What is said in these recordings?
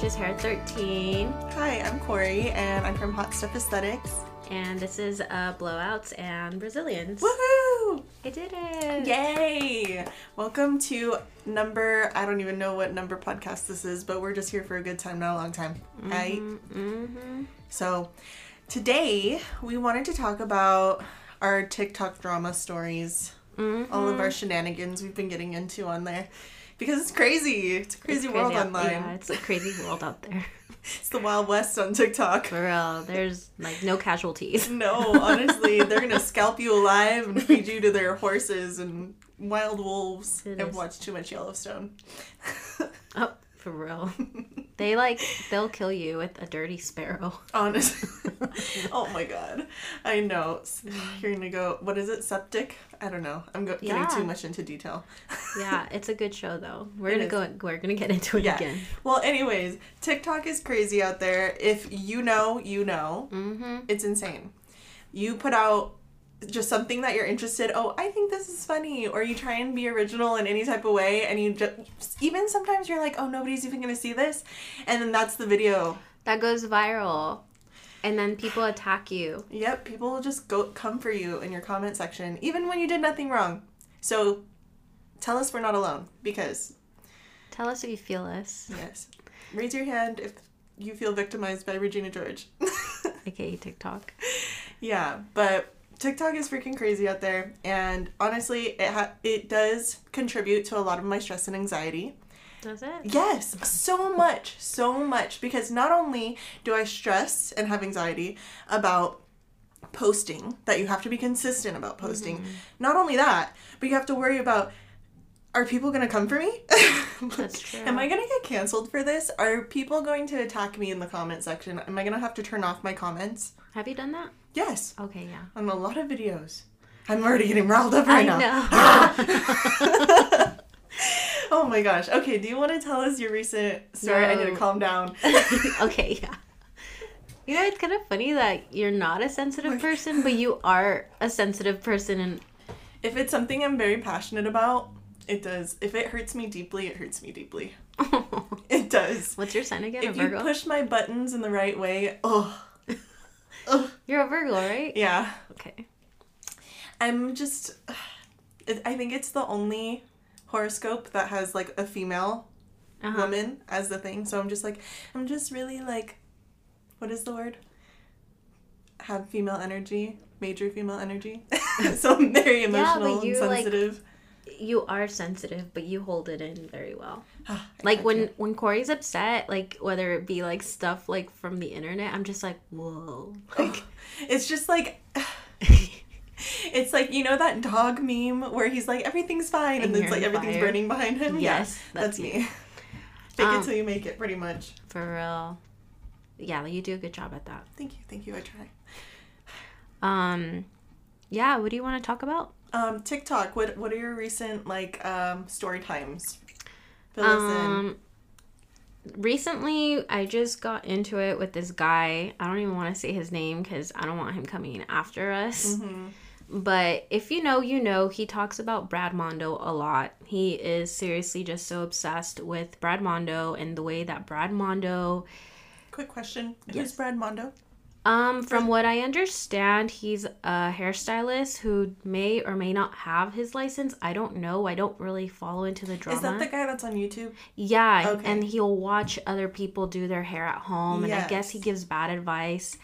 She's Hair 13, Hi, I'm Corey, and I'm from Hot Stuff Aesthetics. and this is uh, Blowouts and Brazilians. Woohoo! I did it! Yay! Welcome to number, I don't even know what number podcast this is, but we're just here for a good time, not a long time. Right? Mm-hmm. So, today we wanted to talk about our TikTok drama stories, Mm-hmm. all of our shenanigans we've been getting into on there. Because it's crazy. It's a crazy, world out- online. Yeah, it's a crazy world out there. It's the Wild West on TikTok. For real, there's like no casualties. No, honestly, they're gonna scalp you alive and feed you to their horses and wild wolves. I've watched too much Yellowstone. Oh, for real. They like they'll kill you with a dirty sparrow. Honestly. oh my god. I know. You're gonna go, what is it, septic? I don't know. I'm go- getting Yeah. too much into detail. Yeah, it's a good show though. We're It gonna is. go. We're gonna get into it Yeah. again. Well, anyways, TikTok is crazy out there. If you know, you know. Mm-hmm. It's insane. You put out just something that you're interested oh i think this is funny or you try and be original in any type of way and you just even sometimes you're like oh nobody's even gonna see this and then that's the video. That goes viral, and then people attack you. yep people will just go come for you in your comment section even when you did nothing wrong. So tell us we're not alone because Tell us if you feel us, yes. Raise your hand if you feel victimized by regina george. Aka TikTok. Yeah, but TikTok is freaking crazy out there, and honestly, it ha- it does contribute to a lot of my stress and anxiety. Does it? Yes, so much, so much, because not only do I stress and have anxiety about posting, that you have to be consistent about posting. Mm-hmm. Not only that, but you have to worry about are people going to come for me? That's true. Am I going to get canceled for this? Are people going to attack me in the comment section? Am I going to have to turn off my comments? Have you done that? Yes Okay, yeah. on a lot of videos. I'm already getting riled up right I now. know. Oh my gosh. Okay, do you want to tell us your recent story? I need to calm down. okay, yeah. You know, it's kind of funny that you're not a sensitive person, but you are a sensitive person, and If it's something I'm very passionate about, it does. If it hurts me deeply, it hurts me deeply. It does. what's your sign again? If you push my buttons in the right way, oh, You're a Virgo, right? yeah. Okay. I'm just. I think it's the only horoscope that has like a female Uh-huh. woman as the thing. So I'm just like, I'm just really like, what is the word? Have female energy, major female energy. so I'm very Yeah, emotional you, and like- sensitive. You are sensitive, but you hold it in very well. Like when you. when Corey's upset, like whether it be like stuff like from the internet, I'm just like, whoa. Like, it's just like. It's like you know that dog meme where he's like everything's fine and, And it's like everything's fire. burning behind him. Yes, yeah, that's, that's me. Fake Um, it till you make it, pretty much. for real. Yeah, you do a good job at that. Thank you, thank you. I try. Um, yeah. What do you want to talk about? Um, TikTok. What what are your recent like um story times? Fill. Um, recently I just got into it with this guy. I don't even want to say his name because I don't want him coming after us. Mm-hmm. But if you know, you know, he talks about Brad Mondo a lot. He is seriously just so obsessed with Brad Mondo and the way that Brad Mondo Quick question. Yes. Who's Brad Mondo? Um, from what I understand, he's a hairstylist who may or may not have his license. I don't know. I don't really follow into the drama. Is that the guy that's on YouTube? yeah, Okay. and he'll watch other people do their hair at home, and I guess he gives bad advice.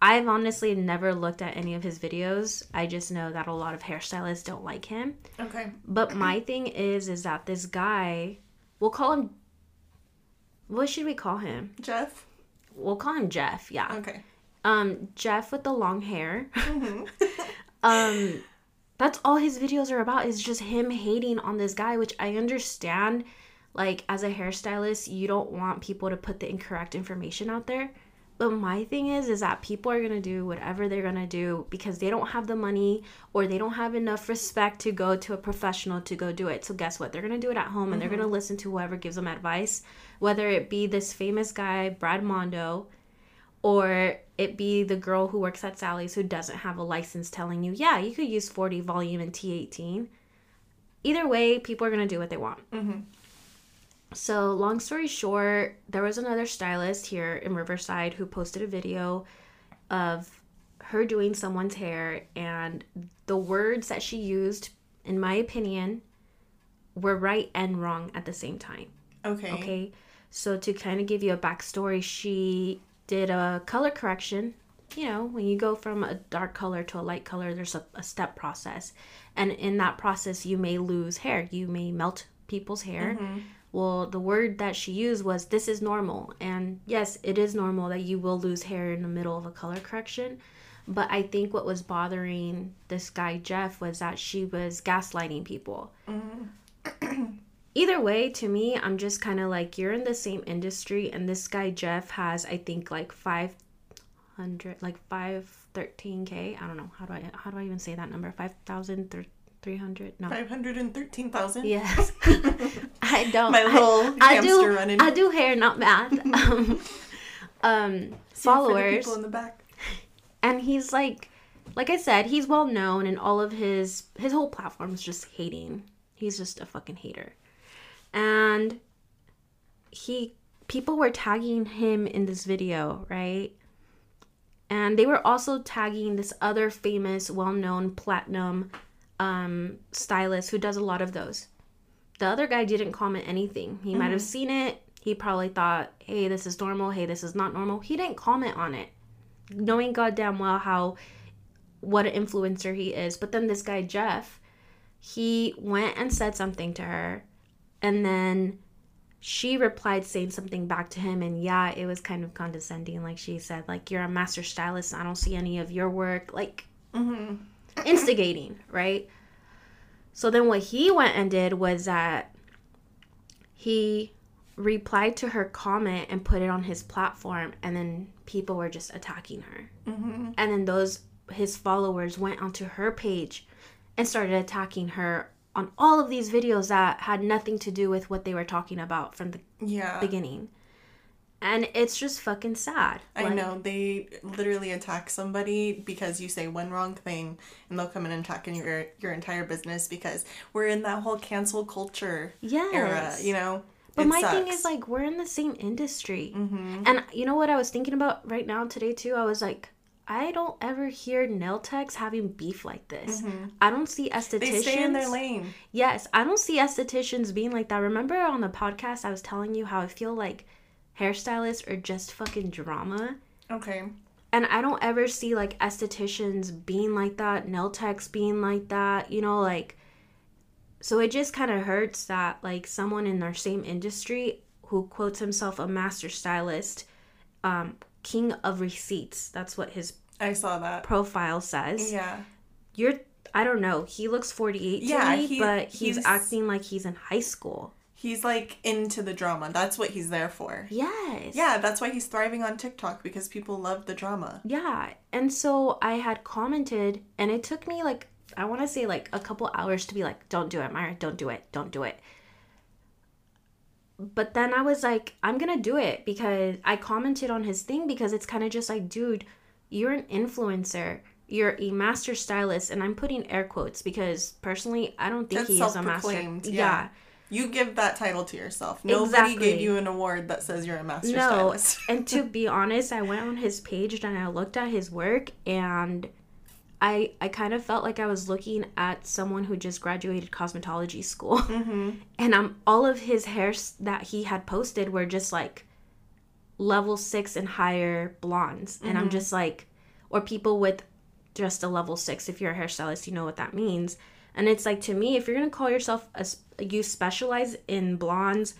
I've honestly never looked at any of his videos. I just know that a lot of hairstylists don't like him. Okay. But my thing is, is that this guy, we'll call him. What should we call him? Jeff? We'll call him Jeff. Yeah. Okay. Um, Jeff with the long hair. hmm um that's all his videos are about is just him hating on this guy which i understand. Like as a hairstylist you don't want people to put the incorrect information out there. But my thing is is that people are going to do whatever they're going to do because they don't have the money or they don't have enough respect to go to a professional to go do it. So guess what? They're going to do it at home and they're going to listen to whoever gives them advice whether it be this famous guy brad mondo or it be the girl who works at Sally's who doesn't have a license telling you, yeah, you could use 40 volume and T18. Either way, people are going to do what they want. hmm So, long story short, there was another stylist here in Riverside who posted a video of her doing someone's hair, and the words that she used, in my opinion, were right and wrong at the same time. Okay. Okay. So, to kind of give you a backstory, she did a color correction. You know, when you go from a dark color to a light color, there's a, a step process. And in that process, you may lose hair. You may melt people's hair. Mm-hmm. Well, the word that she used was this is normal. And yes, it is normal that you will lose hair in the middle of a color correction. But I think what was bothering this guy, Jeff, was that she was gaslighting people. Mm-hmm. Either way, to me, I'm just kind of like, you're in the same industry, and this guy, Jeff, has, I think, like 500, like 513K. I don't know. How do I, how do I even say that number? 5,300? No. 513,000. Yes. I don't. My I- little I, hamster do. running. I do hair, not math. um, um, followers, people in the back. and he's like, like I said, he's well known, and all of his his whole platform is just hating. He's just a fucking hater, and he people were tagging him in this video, right? And they were also tagging this other famous, well-known platinum um, stylist who does a lot of those. The other guy didn't comment anything. He might have seen it. He probably thought, "Hey, this is normal. Hey, this is not normal." He didn't comment on it, knowing goddamn well how what an influencer he is. But then this guy Jeff, he went and said something to her, and then she replied saying something back to him and yeah it was kind of condescending. Like she said like you're a master stylist i don't see any of your work like mm-hmm. instigating right? So then what he went and did was that he replied to her comment and put it on his platform and then people were just attacking her. Mm-hmm. And then those his followers went onto her page and started attacking her on all of these videos that had nothing to do with what they were talking about from the Yeah. beginning and it's just fucking sad I Like, know. They literally attack somebody because you say one wrong thing and they'll come in and attack in your your entire business because we're in that whole cancel culture yes era, you know? But It my thing is like we're in the same industry, Mm-hmm. and you know what I was thinking about right now today too. I was like, I don't ever hear nail techs having beef like this. I don't see estheticians. Mm-hmm. they stay in their lane. Yes, I don't see estheticians being like that. Remember on the podcast I was telling you how I feel like hairstylists are just fucking drama. Okay. And I don't ever see like estheticians being like that, nail techs being like that, you know, like so it just kind of hurts that like someone in our same industry who quotes himself a master stylist, um, king of receipts. That's what his I saw that. profile says. Yeah. You're I don't know. He looks 48 to Yeah, me, he- but he's, he's- acting like he's in high school. He's like into the drama. That's what he's there for. Yes. Yeah, that's why he's thriving on TikTok because people love the drama. Yeah. And so I had commented, and it took me like, I want to say like a couple hours to be like, don't do it, Myra, don't do it, don't do it. But then I was like, I'm to do it because I commented on his thing because it's kind of just like, dude, you're an influencer. You're a master stylist, and I'm putting air quotes because personally, I don't think That's he is a master. yeah. yeah. You give that title to yourself. Nobody Exactly. gave you an award that says you're a master no stylist. and to be honest i went on his page and i looked at his work and i i kind of felt like i was looking at someone who just graduated cosmetology school Mm-hmm. and um all of his hairs that he had posted were just like level six and higher blondes and Mm-hmm. i'm just like or people with just a level six if you're a hairstylist you know what that means and it's like to me if you're gonna call yourself a, you specialize in blondes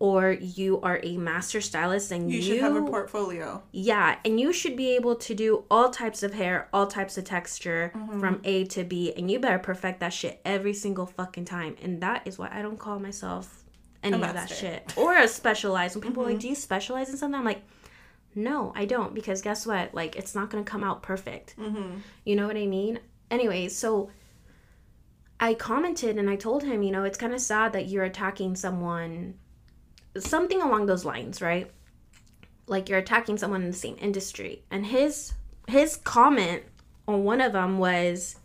or you are a master stylist and You you, should have a portfolio. yeah and you should be able to do all types of hair all types of texture Mm-hmm. from a to b and you better perfect that shit every single fucking time and that is why i don't call myself any of that shit or a specialized when people are Mm-hmm. like do you specialize in something i'm like no i don't because guess what like it's not gonna come out perfect Mm-hmm. you know what I mean? Anyways, so I commented and I told him, you know, it's kind of sad that you're attacking someone, something along those lines, right? Like you're attacking someone in the same industry. And his his comment on one of them was,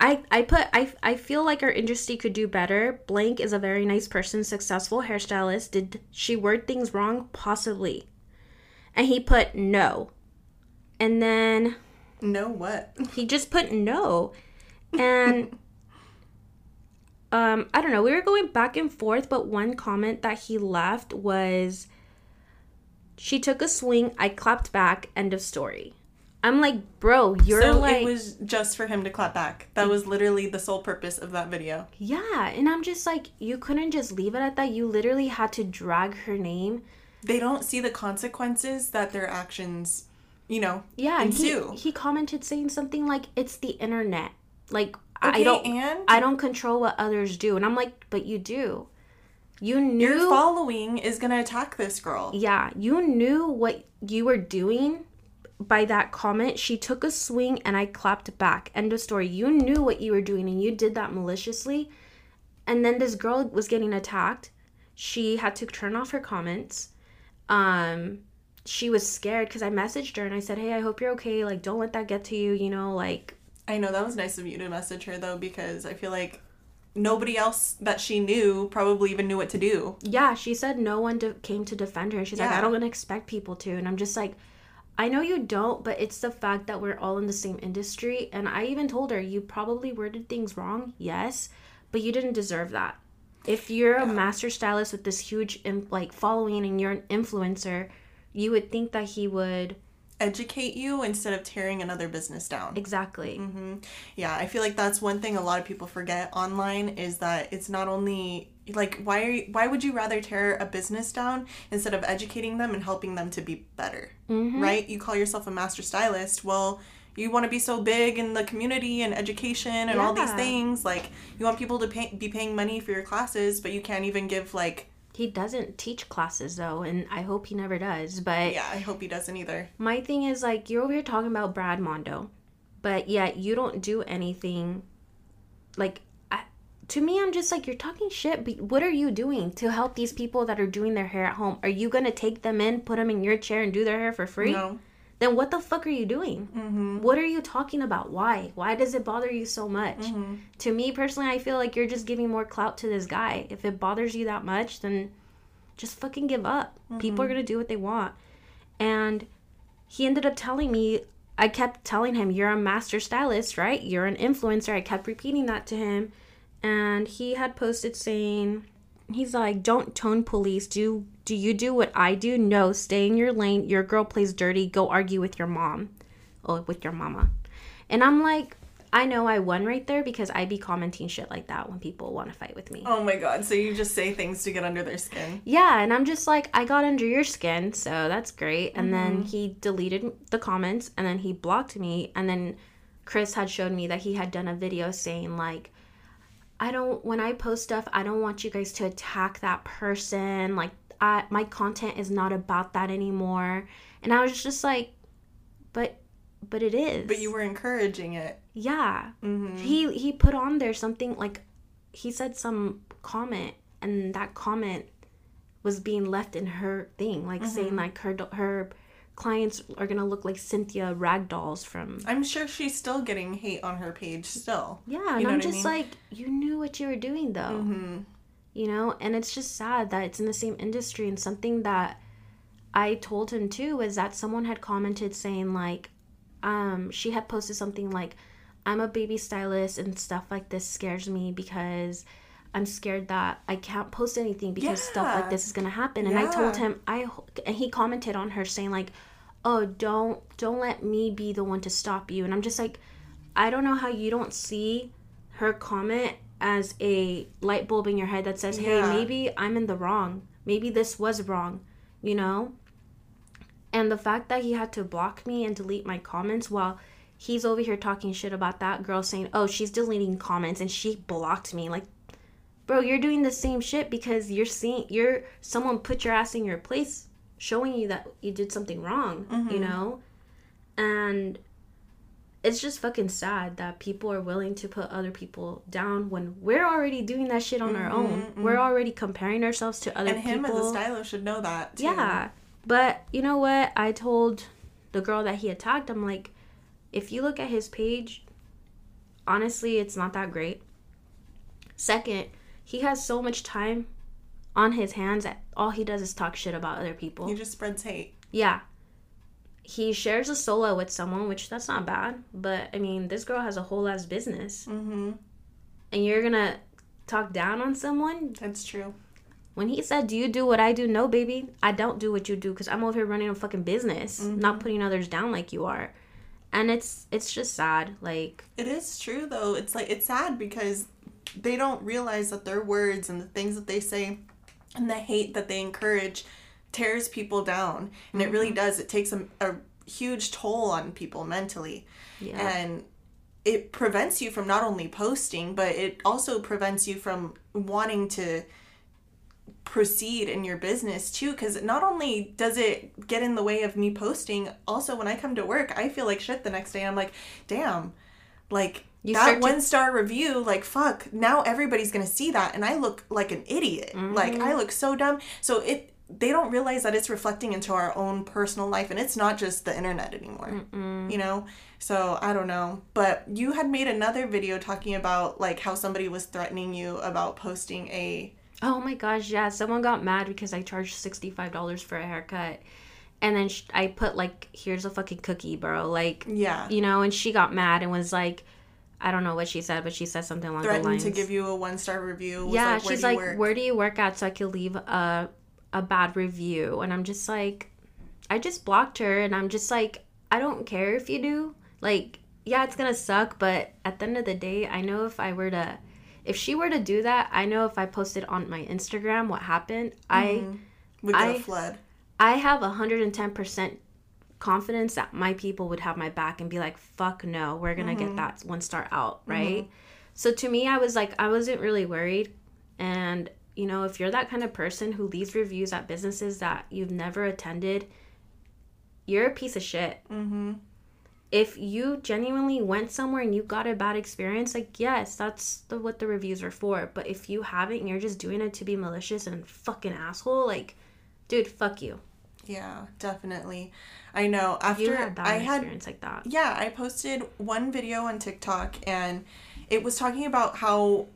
I, I put I, I feel like our industry could do better. Blank is a very nice person, successful hairstylist. Did she word things wrong? Possibly. And he put no. And then No, what? he just put no. And um I don't know, we were going back and forth, but one comment that he left was she took a swing, I clapped back, end of story. I'm like, bro, you're so like it was just for him to clap back. That was literally the sole purpose of that video. Yeah, and I'm just like, you couldn't just leave it at that. You literally had to drag her name. They don't see the consequences that their actions, you know, Yeah, and he, he commented saying something like, "It's the internet." Like I don't, and? I don't control what others do, and I'm like, but you do. You knew. Your following is gonna attack this girl. yeah, you knew what you were doing by that comment. She took a swing, and I clapped back. End of story. You knew what you were doing, and you did that maliciously. And then this girl was getting attacked. She had to turn off her comments. Um, she was scared because I messaged her and I said, "Hey, I hope you're okay. Like, don't let that get to you. You know, like." I know that was nice of you to message her though, because I feel like nobody else that she knew probably even knew what to do. Yeah, she said no one de- came to defend her. She's like, I don't expect people to. And I'm just like, I know you don't, but it's the fact that we're all in the same industry. And I even told her, you probably worded things wrong, yes, but you didn't deserve that. If you're a master stylist with this huge like following and you're an influencer, you would think that he would Educate you instead of tearing another business down. exactly. Mm-hmm. Yeah, I feel like that's one thing a lot of people forget online is that it's not only like why are you, why would you rather tear a business down instead of educating them and helping them to be better? Mm-hmm. Right? You call yourself a master stylist. Well, you want to be so big in the community and education and all these things. Like you want people to pay, be paying money for your classes, but you can't even give like He doesn't teach classes though, and I hope he never does. But yeah. I hope he doesn't either. My thing is like you're over here talking about Brad Mondo, but yet you don't do anything. Like, I, to me, I'm just like you're talking shit. But what are you doing to help these people that are doing their hair at home? Are you gonna take them in, put them in your chair, and do their hair for free? No. Then what the fuck are you doing? Mm-hmm. What are you talking about? Why? Why does it bother you so much? Mm-hmm. To me personally, I feel like you're just giving more clout to this guy. If it bothers you that much, then just fucking give up. People are gonna do what they want. And he ended up telling me, I kept telling him, You're a master stylist, right? You're an influencer. I kept repeating that to him. And he had posted saying, He's like, Don't tone police. Do do you do what I do? No, stay in your lane. Your girl plays dirty. Go argue with your mom. Oh, with your mama. And I'm like, I know I won right there because I be commenting shit like that when people want to fight with me. Oh my god. So you just say things to get under their skin. Yeah, and I'm just like, I got under your skin, so that's great. And then mm-hmm. he deleted the comments and then he blocked me. And then Chris had showed me that he had done a video saying, like, I don't, when I post stuff, I don't want you guys to attack that person. Like, I, my content is not about that anymore. And I was just like, but, but it is. But you were encouraging it. Yeah. Mm-hmm. He he put on there something like he said some comment and that comment was being left in her thing like saying like her her clients are going to look like Cynthia Ragdolls from I'm sure she's still getting hate on her page still. Yeah, and know I'm what I just mean? like you knew what you were doing though. Mm-hmm. You know, and it's just sad that it's in the same industry. And something that I told him too was that someone had commented saying like um she had posted something like I'm a baby stylist and stuff like this scares me because I'm scared that I can't post anything because stuff like this is going to happen. And I told him I and he commented on her saying like oh don't don't let me be the one to stop you. And I'm just like I don't know how you don't see her comment as a light bulb in your head that says, "Hey, Yeah. maybe I'm in the wrong. Maybe this was wrong." You know? And the fact that he had to block me and delete my comments while he's over here talking shit about that girl saying, "Oh, she's deleting comments and she blocked me." Like, bro, you're doing the same shit because you're seeing you're someone put your ass in your place showing you that you did something wrong, you mm-hmm. know? And it's just fucking sad that people are willing to put other people down when we're already doing that shit on our mm-hmm, own. Mm-hmm. We're already comparing ourselves to other people. And him as a stylist should know that too. Yeah. But you know what? I told the girl that he attacked, I'm like, if you look at his page, honestly, it's not that great. Second, he has so much time on his hands that all he does is talk shit about other people. He just spreads hate. Yeah. He shares a solo with someone, which that's not bad. But I mean, this girl has a whole ass business. Mm-hmm. And you're gonna talk down on someone? That's true. When he said, Do you do what I do? No, baby. I don't do what you do because I'm over here running a fucking business, not putting others down like you are. And it's it's just sad. Like It is true though. It's like it's sad because they don't realize that their words and the things that they say and the hate that they encourage tears people down. And it really does. It takes a, a huge toll on people mentally. yeah. And it prevents you from not only posting, but it also prevents you from wanting to proceed in your business too because not only does it get in the way of me posting also when i come to work i feel like shit the next day i'm like damn like You that start to- one star review like fuck now everybody's gonna see that and i look like an idiot like Mm-hmm. i look so dumb so it they don't realize that it's reflecting into our own personal life and it's not just the internet anymore you know so i don't know but you had made another video talking about like how somebody was threatening you about posting a Oh my gosh, yeah. Someone got mad because I charged $65 for a haircut. And then sh- I put, like, here's a fucking cookie, bro. Like, yeah you know, and she got mad and was like, I don't know what she said, but she said something along the lines. to give you a one star review was yeah, like, where she's do you like, work? where do you work at so I could leave a, a bad review? And I'm just like, I just blocked her and I'm just like, I don't care if you do. Like, yeah, it's gonna suck, but at the end of the day, I know if I were to, if she were to do that, I know if I posted on my Instagram what happened, I we could I- have fled I have 110% confidence that my people would have my back and be like, fuck no, we're gonna get that one star out, right? So to me, I was like, I wasn't really worried. And, you know, if you're that kind of person who leaves reviews at businesses that you've never attended, you're a piece of shit. mm-hmm. If you genuinely went somewhere and you got a bad experience, like, yes, that's the, what the reviews are for. But if you haven't and you're just doing it to be malicious and fucking asshole, like, dude, fuck you. yeah definitely i know after had that i had experience like that. yeah i posted one video on tiktok and it was talking about how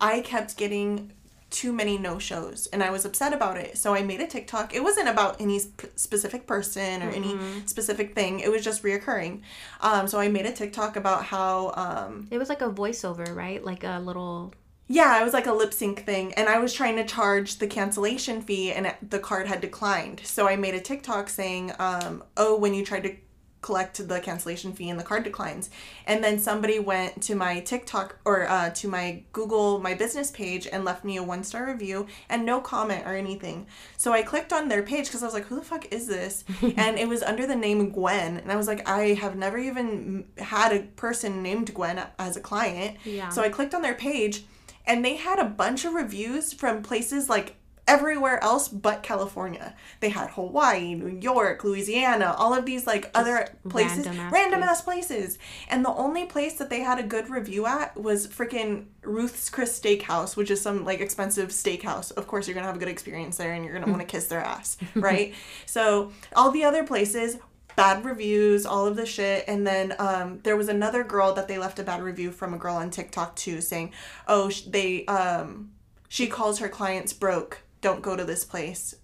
i kept getting too many no shows and i was upset about it so i made a tiktok it wasn't about any sp- specific person or any specific thing it was just reoccurring um, so i made a tiktok about how um, It was like a voiceover, right? Like a little. Yeah, it was like a lip sync thing, and I was trying to charge the cancellation fee, and it, the card had declined. So I made a TikTok saying, um, "Oh, when you tried to collect the cancellation fee and the card declines," and then somebody went to my TikTok or uh, to my Google My Business page and left me a one star review and no comment or anything. So I clicked on their page because I was like, "Who the fuck is this?" and it was under the name Gwen, and I was like, "I have never even had a person named Gwen as a client." Yeah. So I clicked on their page and they had a bunch of reviews from places like everywhere else but California. They had Hawaii, New York, Louisiana, all of these like other places, random ass random ass places. And the only place that they had a good review at was freaking Ruth's Chris Steakhouse, which is some like expensive steakhouse. Of course, you're gonna have a good experience there and you're gonna want to kiss their ass, right? So all the other places bad reviews, all of the shit. And then um, there was another girl that they left a bad review from a girl on TikTok too, saying, "Oh, sh- they um, she calls her clients broke. Don't go to this place."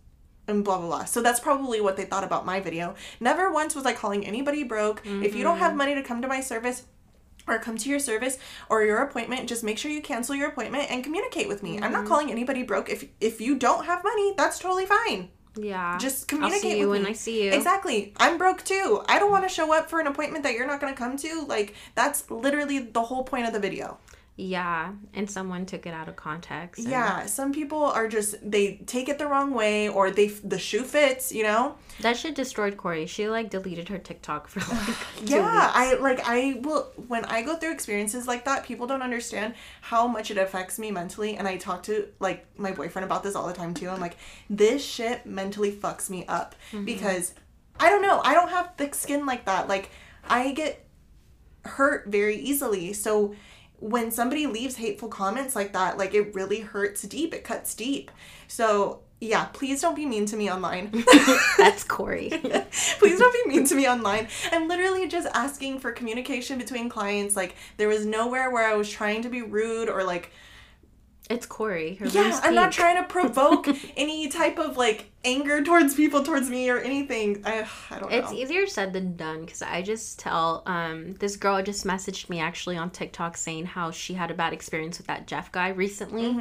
And blah blah blah. So that's probably what they thought about my video. Never once was I calling anybody broke. If you don't have mm-hmm. money to come to my service, or come to your service or your appointment just make sure you cancel your appointment and communicate with me i'm not mm-hmm. calling anybody broke if if you don't have money that's totally fine Yeah. just communicate I'll see you with when. I see you. Exactly. I'm broke too. I don't want to show up for an appointment that you're not going to come to. Like that's literally the whole point of the video. Yeah. And someone took it out of context. and- Yeah, some people are just they take it the wrong way or they the shoe fits, you know? That shit destroyed Corey. She like deleted her TikTok for like Yeah, weeks. I like I will when I go through experiences like that, people don't understand how much it affects me mentally and I talk to like my boyfriend about this all the time too. I'm like, this shit mentally fucks me up mm-hmm. because I don't know, I don't have thick skin like that. Like I get hurt very easily. So when somebody leaves hateful comments like that, like it really hurts deep. It cuts deep. So yeah, please don't be mean to me online. That's Corey. please don't be mean to me online. I'm literally just asking for communication between clients. Like there was nowhere where I was trying to be rude or like It's Corey. Yeah, I'm not trying to provoke any type of like anger towards people towards me or anything. I I don't know. It's easier said than done because I just tell um this girl just messaged me actually on TikTok saying how she had a bad experience with that Jeff guy recently,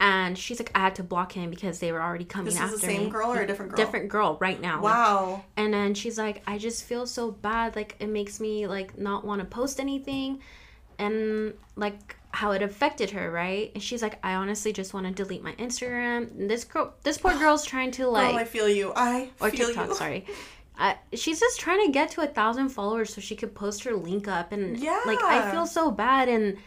and she's like I had to block him because they were already coming Mm-hmm. this is after the same me. girl or a different girl? Different girl right now. Wow. And then she's like, I just feel so bad. Like it makes me like not want to post anything, and like how it affected her, right? And she's like, I honestly just want to delete my Instagram. And this girl, this poor girl's trying to like oh, I feel you. I or feel TikTok, you. sorry. Uh, she's just trying to get to a thousand followers so she could post her link up, and yeah. like I feel so bad, and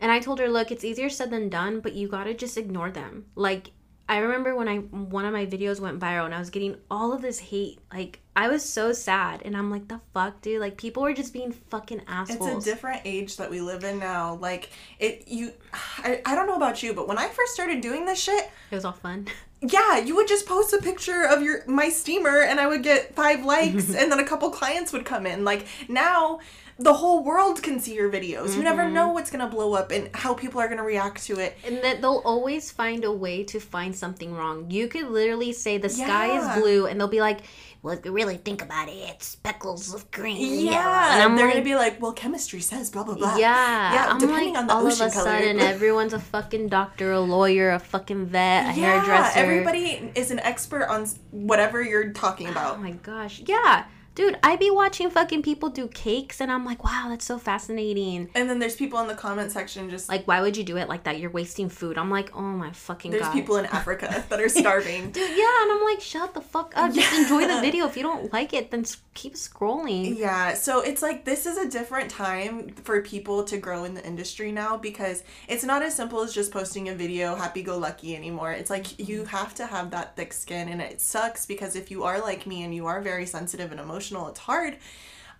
and I told her, look, it's easier said than done, but you gotta just ignore them. Like I remember when I one of my videos went viral, and I was getting all of this hate. Like I was so sad, and I'm like, the fuck, dude. Like people were just being fucking assholes. It's a different age that we live in now. Like it you I, I don't know about you, but when I first started doing this shit, it was all fun. yeah, you would just post a picture of your my steamer and I would get five likes and then a couple clients would come in. Like now the whole world can see your videos. You never know mm-hmm. what's gonna blow up and how people are gonna react to it. And that they'll always find a way to find something wrong. You could literally say the sky Yeah. is blue, and they'll be like, "Well, if you really think about it, it's speckles of green." Yeah, and I'm they're like, gonna be like, "Well, chemistry says blah blah blah." yeah, yeah. I'm depending like, on the all ocean of a color. sudden, everyone's a fucking doctor, a lawyer, a fucking vet, a yeah, hairdresser. everybody is an expert on whatever you're talking oh about. Oh my gosh, yeah, dude, I be watching fucking people do cakes, and I'm like, wow, that's so fascinating. And then there's people in the comment section just Like, why would you do it like that? You're wasting food. I'm like, oh my fucking there's god. people in Africa that are starving. Dude, yeah, and I'm like, shut the fuck up. Just enjoy the video. If you don't like it, then keep scrolling. Yeah, so it's like this is a different time for people to grow in the industry now because it's not as simple as just posting a video happy go lucky anymore. It's like you have to have that thick skin and it sucks because if you are like me and you are very sensitive and emotional, it's hard.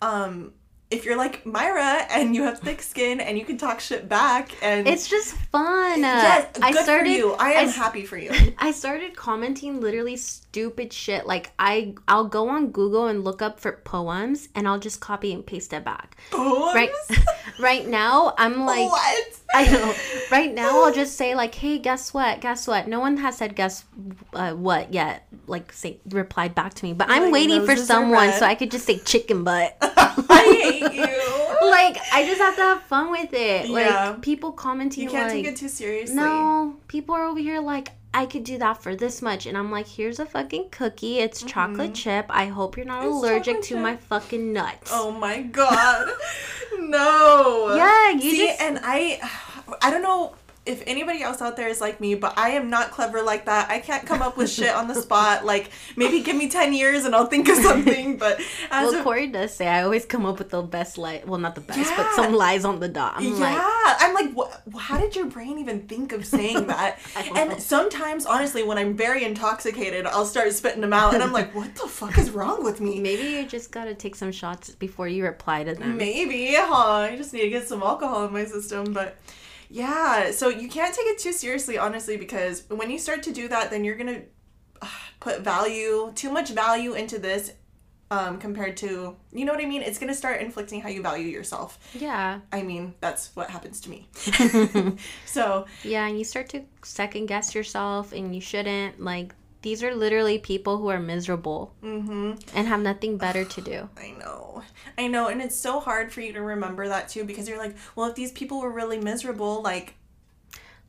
Um if you're like Myra and you have thick skin and you can talk shit back and It's just fun. yes, good I started. for you. I am s- happy for you. I started commenting literally stupid shit. Like I, I'll go on Google and look up for poems, and I'll just copy and paste it back. Right, Poems? right now I'm like, what? I don't know. Right now, I'll just say like, "Hey, guess what? Guess what?" No one has said guess uh, what yet. Like, say replied back to me, but I'm Like, waiting for someone so I could just say chicken butt. I hate you. like, I just have to have fun with it. Yeah. Like, people commenting You can't like, take it too seriously. "No," people are over here like. I could do that for this much, and I'm like, here's a fucking cookie. It's chocolate chip. I hope you're not Mm-hmm. It's allergic to chip. my fucking nuts. Oh my god. no. Yeah, you See, just- and I I don't know if anybody else out there is like me, but I am not clever like that. I can't come up with shit on the spot. Like maybe give me 10 years and I'll think of something, but as Well, Corey does say I always come up with the best lie. Well, not the best, Yeah. but some lies on the dot. I'm yeah, like, I'm like, what? How did your brain even think of saying that? And know. sometimes, honestly, when I'm very intoxicated, I'll start spitting them out, and I'm like, what the fuck is wrong with me? maybe you just gotta take some shots before you reply to them. Maybe, huh? I just need to get some alcohol in my system, but yeah, so you can't take it too seriously, honestly, because when you start to do that, then you're gonna put value, too much value into this, um, compared to, you know what I mean? It's gonna start inflicting how you value yourself. Yeah, I mean, that's what happens to me. so yeah, and you start to second guess yourself, and you shouldn't. Like, these are literally people who are miserable hmm and have nothing better to do. I know. I know. And it's so hard for you to remember that too because you're like, well, if these people were really miserable, like,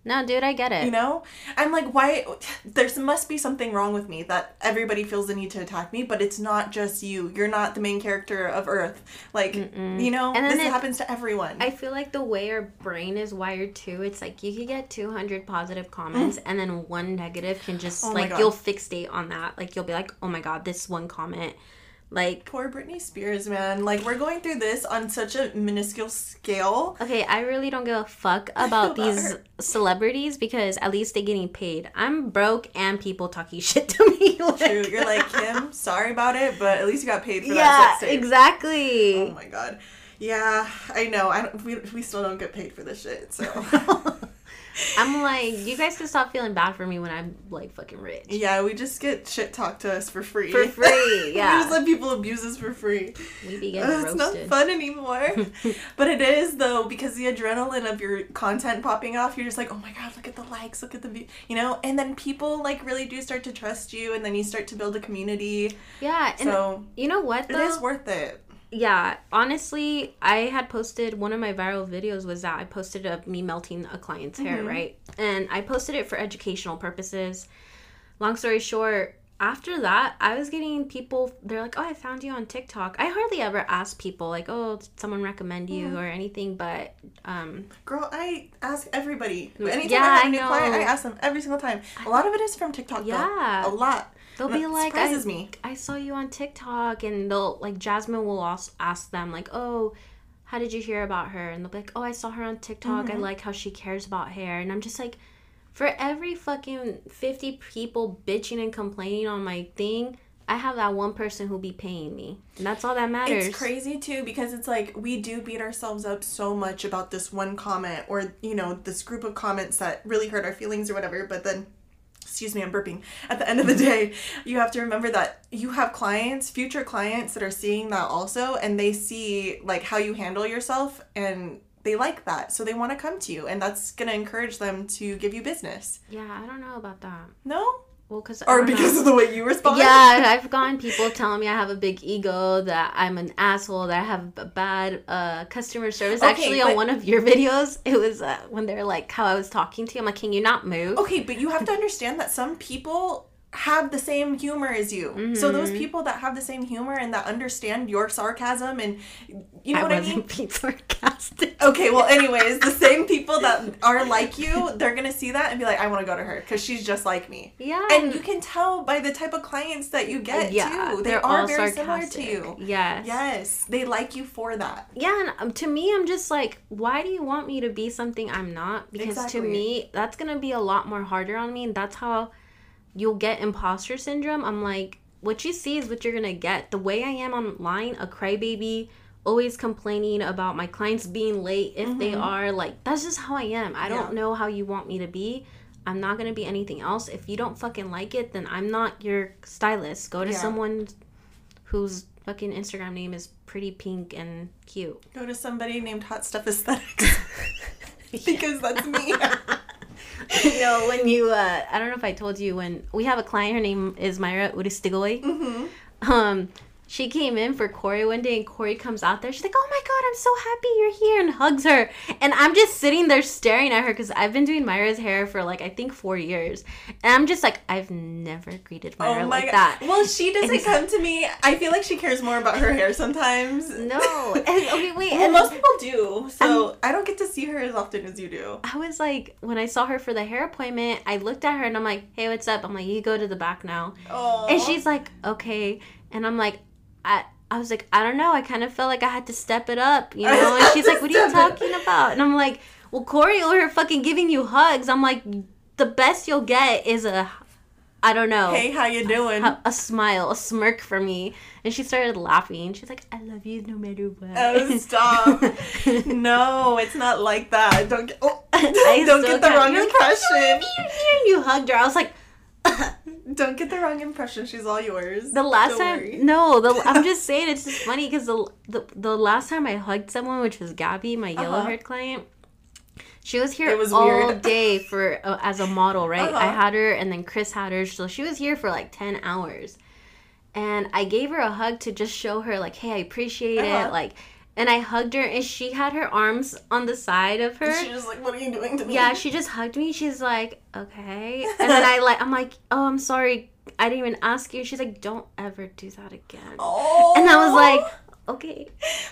No, dude, I get it. you know? I'm like, why? There must be something wrong with me that everybody feels the need to attack me, but it's not just you. You're not the main character of Earth. Like, you know, And this it- happens to everyone. I feel like the way our brain is wired too, it's like you could get 200 positive comments mm. and then one negative can just, Oh like, you'll fixate on that. Like, you'll be like, oh my god, this one comment. Like, Poor Britney Spears, man. Like, we're going through this on such a minuscule scale. Okay, I really don't give a fuck about about these her. celebrities because at least they're getting paid. I'm broke and people talking shit to me. Like, True. You're like, Kim, sorry about it, but at least you got paid for yeah, that tape. exactly. Oh my god. Yeah, I know. I don't, we, we still don't get paid for this shit. So I'm like, you guys can stop feeling bad for me when I'm like fucking rich. Yeah, we just get shit talked to us for free. For free, yeah. we just let people abuse us for free. We be getting it's not fun anymore. but it is though because the adrenaline of your content popping off, you're just like, oh my god, look at the likes, look at the view, you know. And then people like really do start to trust you, and then you start to build a community. Yeah, and So you know what it though? is worth it. Yeah, honestly, I had posted one of my viral videos was that I posted of me melting a client's hair, Mhm. right? And I posted it for educational purposes. Long story short, after that, I was getting people. They're like, "Oh, I found you on TikTok." I hardly ever ask people like, "Oh, did someone recommend you or anything," but um, Girl, I ask everybody. Yeah, Anytime I have I a new client, I ask them every single time. A lot of it is from TikTok. Yeah. though. a lot. They'll And be that like, I, me. I saw you on TikTok, and they'll like Jasmine will also ask them like, "Oh, how did you hear about her?" And they'll be like, "Oh, I saw her on TikTok. Mm-hmm. I like how she cares about hair." And I'm just like, for every fucking fifty people bitching and complaining on my thing, I have that one person who'll be paying me, and that's all that matters. It's crazy too because it's like we do beat ourselves up so much about this one comment or you know this group of comments that really hurt our feelings or whatever. But then, excuse me, I'm burping. At the end of the mm-hmm. day, you have to remember that you have clients, future clients that are seeing that also, and they see like how you handle yourself and they like that, so they want to come to you, and that's gonna encourage them to give you business. Yeah, I don't know about that. No, Well, because or because of the way you respond. yeah, I've gotten people telling me I have a big ego, that I'm an asshole, that I have b- bad uh, customer service. Okay, Actually, but- on one of your videos, it was uh, when they're like how I was talking to you. I'm like, can you not move? Okay, but you have to understand that some people have the same humor as you. So those Mm-hmm. people that have the same humor and that understand your sarcasm and you know I what I mean? being sarcastic. Okay, well anyways, the same people that are like you, they're going to see that and be like I want to go to her cuz she's just like me. Yeah, And you can tell by the type of clients that you get yeah, too. They they're are all very sarcastic. similar to you. Yes. Yes, they like you for that. Yeah, and um, to me, I'm just like, why do you want me to be something I'm not? Because Exactly. to me, that's gonna be a lot more harder on me, and that's how you'll get imposter syndrome. I'm like, what you see is what you're gonna get. The way I am online, a crybaby, always complaining about my clients being late if they are. Like, that's just how I am. I don't Mm-hmm. Know how you want me to be. I'm not gonna be anything else. If you don't fucking like it, then I'm not your stylist. Go to Yeah. someone whose fucking Instagram name is pretty pink and cute. Go to somebody named Hot Stuff Aesthetics because that's me. know, when you, uh, I don't know if I told you, when we have a client, her name is Myra Uristigoi. Mm-hmm. Um, she came in for Corey one day, and Corey comes out there. She's like, "Oh my god, I'm so happy you're here!" and hugs her. And I'm just sitting there staring at her because I've been doing Myra's hair for like I think four years, and I'm just like, I've never greeted oh Myra Oh my like god. that. Well, she doesn't And- come to me. I feel like she cares more about her hair sometimes. No, and, okay, wait. Well, and most people do. So I don't get to see her as often as you do. I was like, when I saw her for the hair appointment, I looked at her and I'm like, "Hey, what's up?" I'm like, "You go to the back now." Oh. And she's like, okay. And I'm like, I I was like, I don't know. I kind of felt like I had to step it up, you know? And she's like, what are you talking about? And I'm like, well, Corey over here fucking giving you hugs. I'm like, the best you'll get is a, I don't know. Hey, how you doing? A, a smile, a smirk for me, and she started laughing. She's like, "I love you no matter what." Oh, stop. no, it's not like that. Don't get, oh, don't get the wrong impression. You're here, you hugged her. I was like, Don't get the wrong impression. She's all yours. The last Don't time, worry. no, the, I'm just saying it's just funny because the, the the last time I hugged someone, which was Gabby, my Uh-huh. yellow haired client, she was here was all weird. day for uh, as a model, right? I Uh-huh. had her, and then Chris had her, so she was here for like ten hours, and I gave her a hug to just show her like, hey, I appreciate Uh-huh. it, like, and I hugged her, and she had her arms on the side of her. She's just like, what are you doing to me? Yeah, she just hugged me. She's like, okay. And then I like, I'm like, oh, I'm sorry. I didn't even ask you. She's like, don't ever do that again. Oh. And I was like, oh. okay.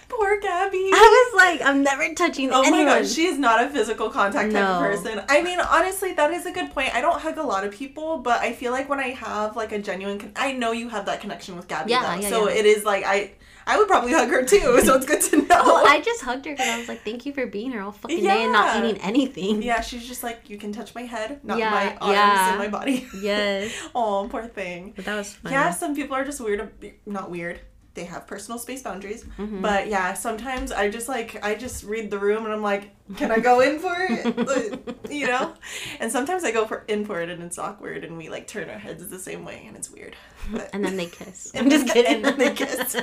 poor Gabby. I was like, I'm never touching Oh anyone. my god, she is not a physical contact type of person. I mean, honestly, that is a good point. I don't hug a lot of people, but I feel like when I have like a genuine, con- I know you have that connection with Gabby. Yeah, though. yeah, so yeah. it is like I, I would probably hug her too. So it's good to know. well, I just hugged her because I was like, thank you for being here all fucking day and not eating anything. yeah, she's just like you can touch my head, not Yeah, my arms yeah. and my body. Yes. oh, poor thing. But that was fun. Yeah, some people are just weird. Not weird. They have personal space boundaries. Mm-hmm. But yeah, sometimes I just like I just read the room and I'm like, can I go in for it? you know? And sometimes I go for in for it and it's awkward and we like turn our heads the same way and it's weird. But And then they kiss. I'm just kidding. and then they kiss.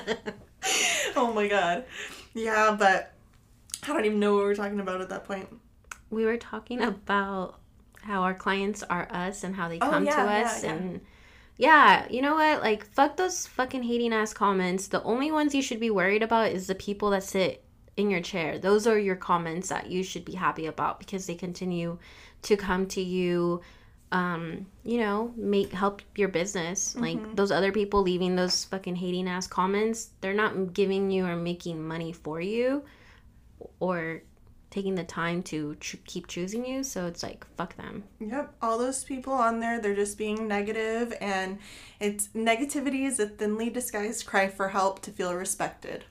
oh my god. Yeah, but I don't even know what we're talking about at that point. we were talking about how our clients are us and how they Oh, come yeah, to yeah, us yeah. and yeah, you know what? Like fuck those fucking hating ass comments. The only ones you should be worried about is the people that sit in your chair. Those are your comments that you should be happy about because they continue to come to you um, you know, make help your business. Mm-hmm. Like those other people leaving those fucking hating ass comments, they're not giving you or making money for you or taking the time to ch- keep choosing you. So it's like fuck them. Yep, all those people on there, they're just being negative, and it's negativity is a thinly disguised cry for help to feel respected.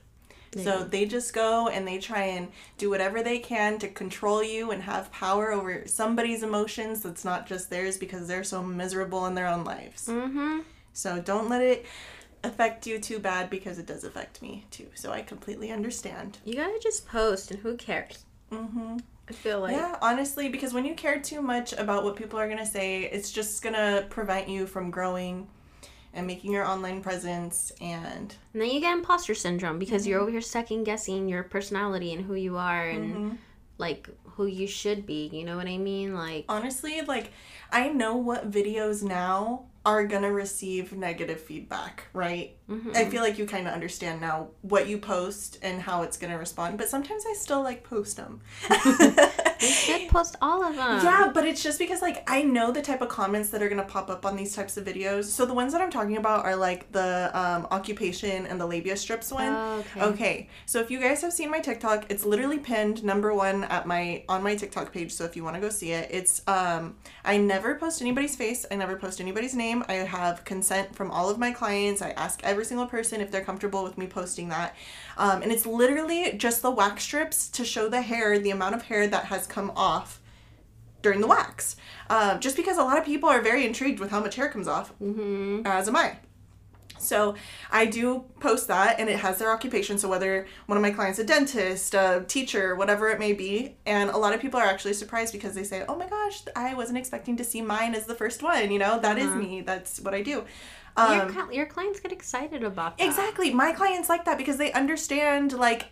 So they just go and they try and do whatever they can to control you and have power over somebody's emotions that's not just theirs because they're so miserable in their own lives. Mm-hmm. So don't let it affect you too bad because it does affect me too. So I completely understand. You gotta just post, and who cares? Mm-hmm. I feel like yeah, honestly, because when you care too much about what people are going to say, it's just going to prevent you from growing and making your online presence and And then you get imposter syndrome because you're over here second guessing your personality and who you are and like who you should be. You know what I mean? Like, honestly, like I know what videos now are going to receive negative feedback, right? Mhm. I feel like you kind of understand now what you post and how it's going to respond, but sometimes I still like post them. you should post all of them. Yeah, but it's just because like I know the type of comments that are gonna pop up on these types of videos. So the ones that I'm talking about are like the um, occupation and the labia strips one. Oh, okay. Okay, so if you guys have seen my TikTok, it's literally pinned number one at my on my TikTok page. So if you want to go see it, it's um I never post anybody's face. I never post anybody's name. I have consent from all of my clients. I ask every single person if they're comfortable with me posting that, um, and it's literally just the wax strips to show the hair, the amount of hair that has come off during the wax. Um, just because a lot of people are very intrigued with how much hair comes off, Mm-hmm. as am I. So I do post that, and it has their occupation. So whether one of my clients a dentist, a teacher, whatever it may be, and a lot of people are actually surprised because they say, "Oh my gosh, I wasn't expecting to see mine as the first one." You know, that is Uh-huh. me. That's what I do. Your, Um, cli- your clients get excited about that. Exactly. My clients like that because they understand like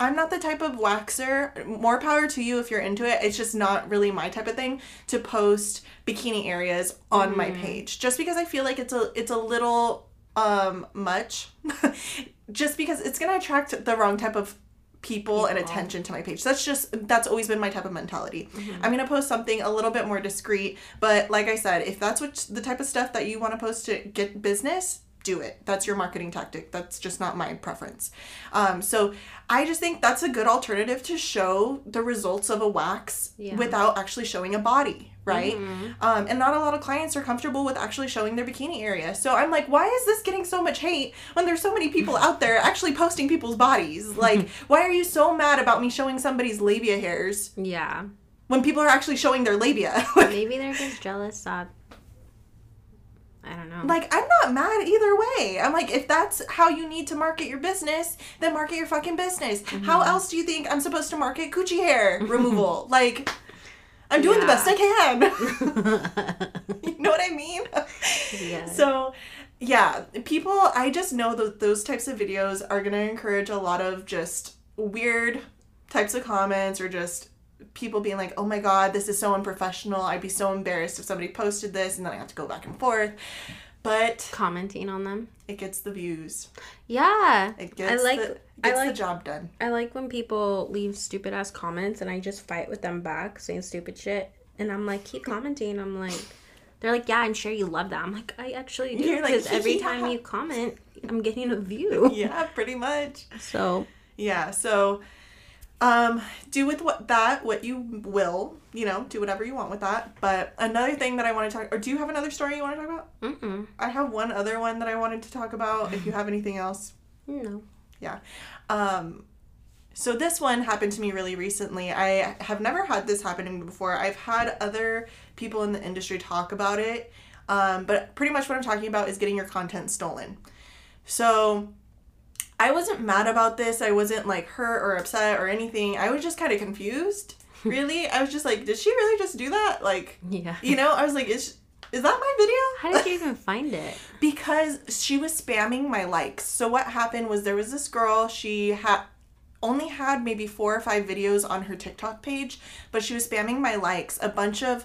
I'm not the type of waxer. More power to you if you're into it. It's just not really my type of thing to post bikini areas on my page. Just because I feel like it's a it's a little um much. just because it's going to attract the wrong type of people and attention to my page. That's just that's always been my type of mentality. I'm gonna post something a little bit more discreet, but like I said, if that's what the type of stuff that you want to post to get business, do it. That's your marketing tactic. That's just not my preference. Um, so I just think that's a good alternative to show the results of a wax Yeah. without actually showing a body, right? Mhm. Um, and not a lot of clients are comfortable with actually showing their bikini area. So I'm like, why is this getting so much hate when there's so many people out there actually posting people's bodies? Like, why are you so mad about me showing somebody's labia hairs Yeah. when people are actually showing their labia? Maybe they're just jealous that. I don't know. like, I'm not mad either way. I'm like, if that's how you need to market your business, then market your fucking business. How Mm-hmm. else do you think I'm supposed to market coochie hair removal? like, I'm doing the best I can. you know what I mean? Yeah. So, yeah, people, I just know that those types of videos are going to encourage a lot of just weird types of comments or just people being like, oh my god, this is so unprofessional. I'd be so embarrassed if somebody posted this and then I have to go back and forth. But Commenting on them. it gets the views. Yeah. It gets, i like- the, I like- the job done. I like when people leave stupid ass comments and I just fight with them back saying stupid shit. And I'm like, keep commenting. I'm like, they're like, yeah, I'm sure you love that. I'm like, I actually do You're like, because every "Yeah." time you comment, I'm getting a view. Yeah, pretty much. So Yeah, so um do with what that what you will, you know, do whatever you want with that. But another thing that I want to talk or do you have another story you want to talk about? mm-mm. I have one other one that I wanted to talk about if you have anything else. no. Yeah. Um so this one happened to me really recently. I have never had this happen to me before. I've had other people in the industry talk about it. Um, but pretty much what I'm talking about is getting your content stolen. So I wasn't mad about this. I wasn't like hurt or upset or anything. I was just kind of confused. Really, I was just like, did she really just do that? Like, Yeah. you know, I was like, is is that my video? How did you even find it? because she was spamming my likes. So what happened was there was this girl, she had only had maybe four or five videos on her TikTok page, but she was spamming my likes, a bunch of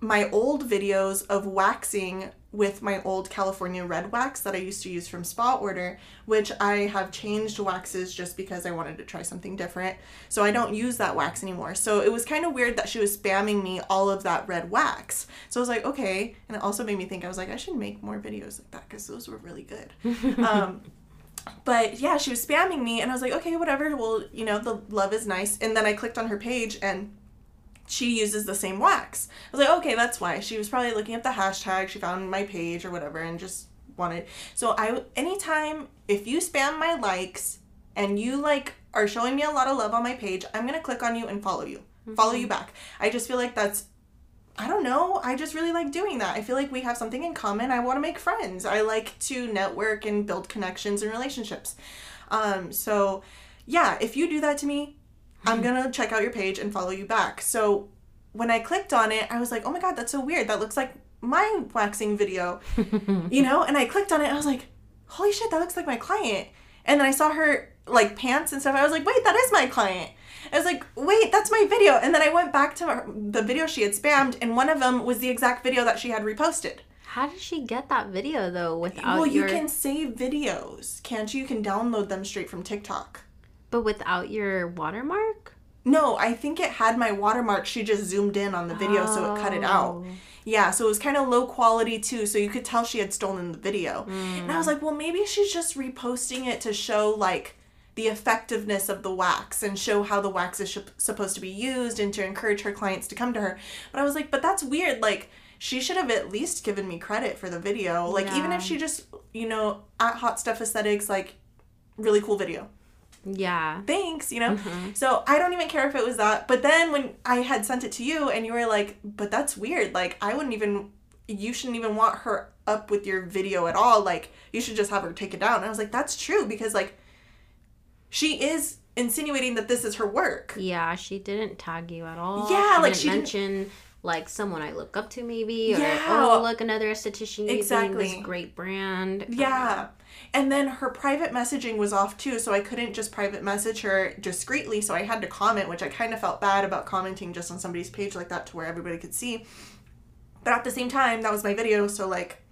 my old videos of waxing with my old California red wax that I used to use from Spa Order, which I have changed waxes just because I wanted to try something different. So I don't use that wax anymore. So it was kind of weird that she was spamming me all of that red wax. So I was like, okay. And it also made me think, I was like, I should make more videos like that because those were really good. um, but yeah, she was spamming me, and I was like, okay, whatever. Well, you know, the love is nice. And then I clicked on her page, and she uses the same wax. I was like, okay, that's why. She was probably looking at the hashtag, she found my page or whatever, and just wanted. So I, anytime if you spam my likes and you like are showing me a lot of love on my page, I'm gonna click on you and follow you, follow you back. I just feel like that's. I don't know. I just really like doing that. I feel like we have something in common. I want to make friends. I like to network and build connections and relationships. Um, so, yeah, if you do that to me, I'm gonna check out your page and follow you back. So when I clicked on it, I was like, oh my god, that's so weird. That looks like my waxing video, you know? And I clicked on it, and I was like, holy shit, that looks like my client. And then I saw her like pants and stuff. I was like, wait, that is my client. I was like, wait, that's my video. And then I went back to her, the video she had spammed, and one of them was the exact video that she had reposted. How did she get that video though without well, your you can save videos, can't you? You can download them straight from TikTok. But without your watermark? No, I think it had my watermark. She just zoomed in on the video, so it cut it out. Oh. Yeah, so it was kind of low quality too, so you could tell she had stolen the video. And I was like, well, maybe she's just reposting it to show like the effectiveness of the wax and show how the wax is sh- supposed to be used and to encourage her clients to come to her. But I was like, but that's weird. Like, she should have at least given me credit for the video. Like, even if she just, you know, at Hot Stuff Aesthetics, like, really cool video Yeah. thanks, you know? Mm-hmm. So I don't even care if it was that. But then when I had sent it to you and you were like, but that's weird. Like, I wouldn't even, you shouldn't even want her up with your video at all. Like, you should just have her take it down. And I was like, that's true because, like, she is insinuating that this is her work. Yeah, she didn't tag you at all. Yeah, she like, didn't she didn't- mention like someone I look up to maybe or oh, Yeah. oh look another esthetician using Exactly. this great brand. Yeah. And then her private messaging was off too, so I couldn't just private message her discreetly, so I had to comment, which I kind of felt bad about commenting just on somebody's page like that to where everybody could see. But at the same time, that was my video, so like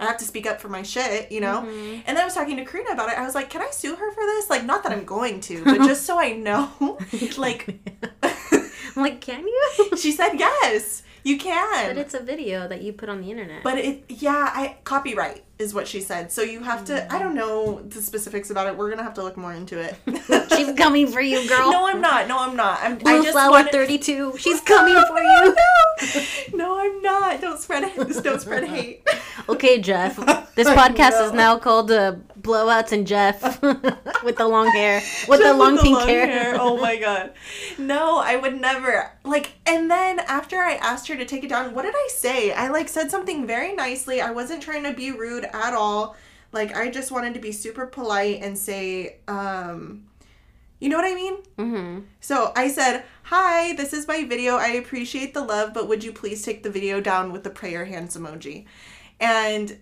I have to speak up for my shit, you know? Mm-hmm. And then I was talking to Karina about it. I was like, can I sue her for this? Like, not that I'm going to, but just so I know. like, I'm like, can you? she said, yes, you can. but it's a video that you put on the internet. But it, yeah, I copyright is what she said. So you have to. I don't know the specifics about it. We're gonna have to look more into it. She's coming for you, girl. no, I'm not. No, I'm not. I'm. I Blue just Flower wanted- 32. She's coming for you. no, no, I'm not. Don't spread. Don't spread hate. Okay, Jeff. This podcast is now called uh, Blowouts and Jeff with the long hair. With the long with pink long hair. Oh my god. No, I would never. Like, and then after I asked her to take it down, what did I say? I like said something very nicely. I wasn't trying to be rude at all. Like, I just wanted to be super polite and say, um, you know what I mean? Mm-hmm. So I said, Hi, this is my video. I appreciate the love, but would you please take the video down with the prayer hands emoji? And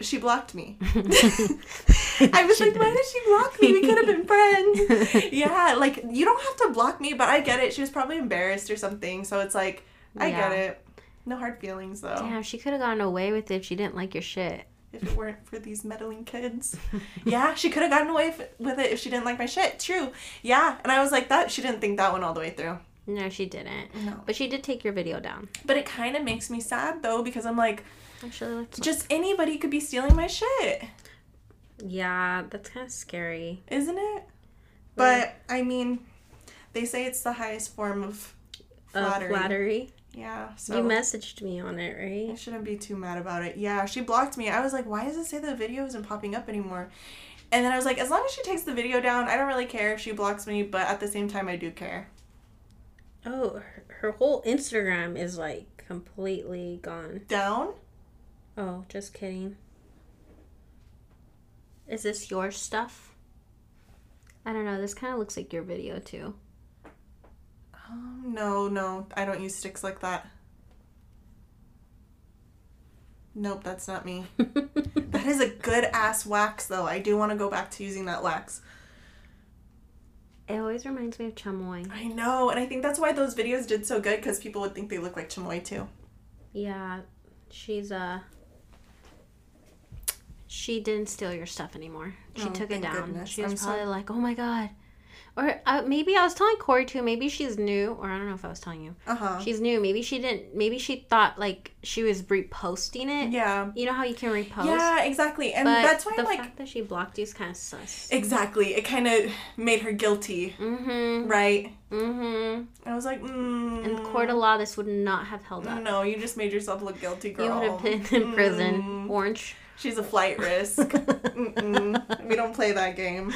she blocked me. I was She like, why did. did she block me? We could have been friends. yeah, like you don't have to block me, but I get it. She was probably embarrassed or something. So it's like, I get it. No hard feelings though. Damn, she could have gotten away with it if she didn't like your shit. If it weren't for these meddling kids. yeah, she could have gotten away f- with it if she didn't like my shit. True. Yeah, and I was like, that. She didn't think that one all the way through. No, she didn't. No. But she did take your video down. But it kind of makes me sad though because I'm like, Actually, let's just anybody could be stealing my shit, Yeah, that's kind of scary. isn't it? But I mean, they say it's the highest form of flattery. Flattery. flattery. Yeah, so You messaged me on it, right? I shouldn't be too mad about it. Yeah, she blocked me. I was like, why does it say the video isn't popping up anymore? And then I was like, as long as she takes the video down, I don't really care if she blocks me, but at the same time, I do care. Oh, her, her whole Instagram is like completely gone. Down? Oh, just kidding. Is this your stuff? I don't know. This kind of looks like your video too. Um, no, no, I don't use sticks like that. Nope, that's not me. that is a good ass wax, though. I do want to go back to using that wax. It always reminds me of chamoy. I know, and I think that's why those videos did so good because people would think they look like chamoy too. Yeah, she's uh she didn't steal your stuff anymore. She Oh, took it down. goodness. She was I'm so- probably like, "Oh my god." Or uh, maybe I was telling Corey too. Maybe she's new, or I don't know if I was telling you. Uh huh. She's new. Maybe she didn't. Maybe she thought like she was reposting it. Yeah. You know how you can repost. Yeah, exactly, and But that's why the I'm like The fact that she blocked you is kind of sus. exactly. It kind of made her guilty, Mm-hmm. right? Mm-hmm. I was like, mm, In court of law, this would not have held up. No, you just made yourself look guilty, girl. You would have been in prison. Mm. Orange. She's a flight risk. Mm-mm. We don't play that game.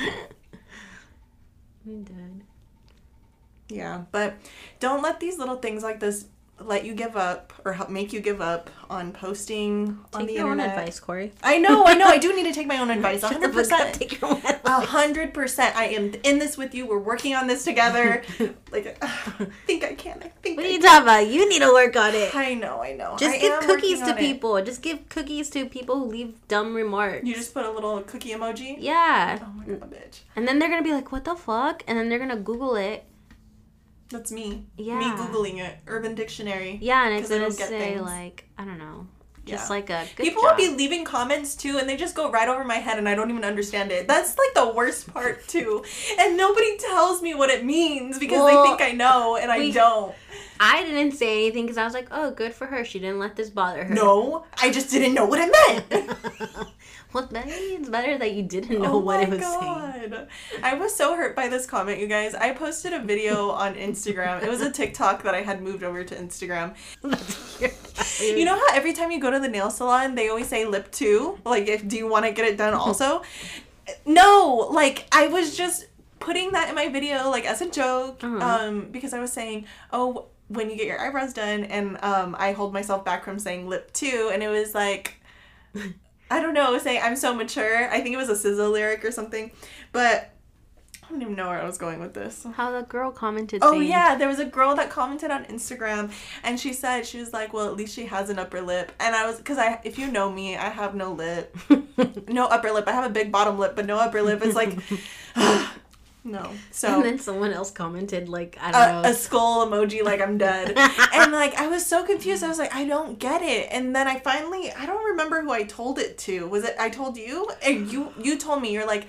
I'm dead. Yeah, but don't let these little things like this let you give up or help make you give up on posting on Take the your internet. own advice, Corey. I know, I know. I do need to take my own advice. One hundred percent. Take your own advice. A hundred percent. I am in this with you. We're working on this together. Like, I think I can. I think. What I are you talking about? You need to work on it. I know. I know. Just I give cookies to on it. people. Just give cookies to people who leave dumb remarks. You just put a little cookie emoji. yeah. Oh my god, bitch. And then they're gonna be like, "What the fuck?" And then they're gonna Google it. That's me. Yeah. Me googling it. Urban Dictionary. Yeah, and it's gonna say things. like, I don't know, just Yeah. like a good People job. will be leaving comments too, and they just go right over my head, and I don't even understand it. That's like the worst part too, and nobody tells me what it means because Well, they think I know, and I don't. I didn't say anything because I was like, "Oh, good for her. She didn't let this bother her." No, I just didn't know what it meant. well, maybe it's better that you didn't know oh what it was god, I was so hurt by this comment, you guys. I posted a video on Instagram. It was a TikTok that I had moved over to Instagram. You know how every time you go to the nail salon, they always say lip two? Like, if do you want to get it done also? no, like I was just putting that in my video like as a joke, Uh-huh. um, because I was saying, oh, when you get your eyebrows done, and um, I hold myself back from saying lip two, and it was like. I don't know, saying I'm so mature. I think it was a SZA lyric or something, but I don't even know where I was going with this. How the girl commented. Oh saying, yeah, there was a girl that commented on Instagram, and she said she was like, "Well, at least she has an upper lip." And I was, cause I, if you know me, I have no lip, no upper lip. I have a big bottom lip, but no upper lip. It's like, no. So And then someone else commented like, "I don't a, know." a skull emoji, like I'm dead. and like I was so confused. I was like, I don't get it. And then I finally, I don't remember who I told it to. Was it I told you? And you you told me. You're like,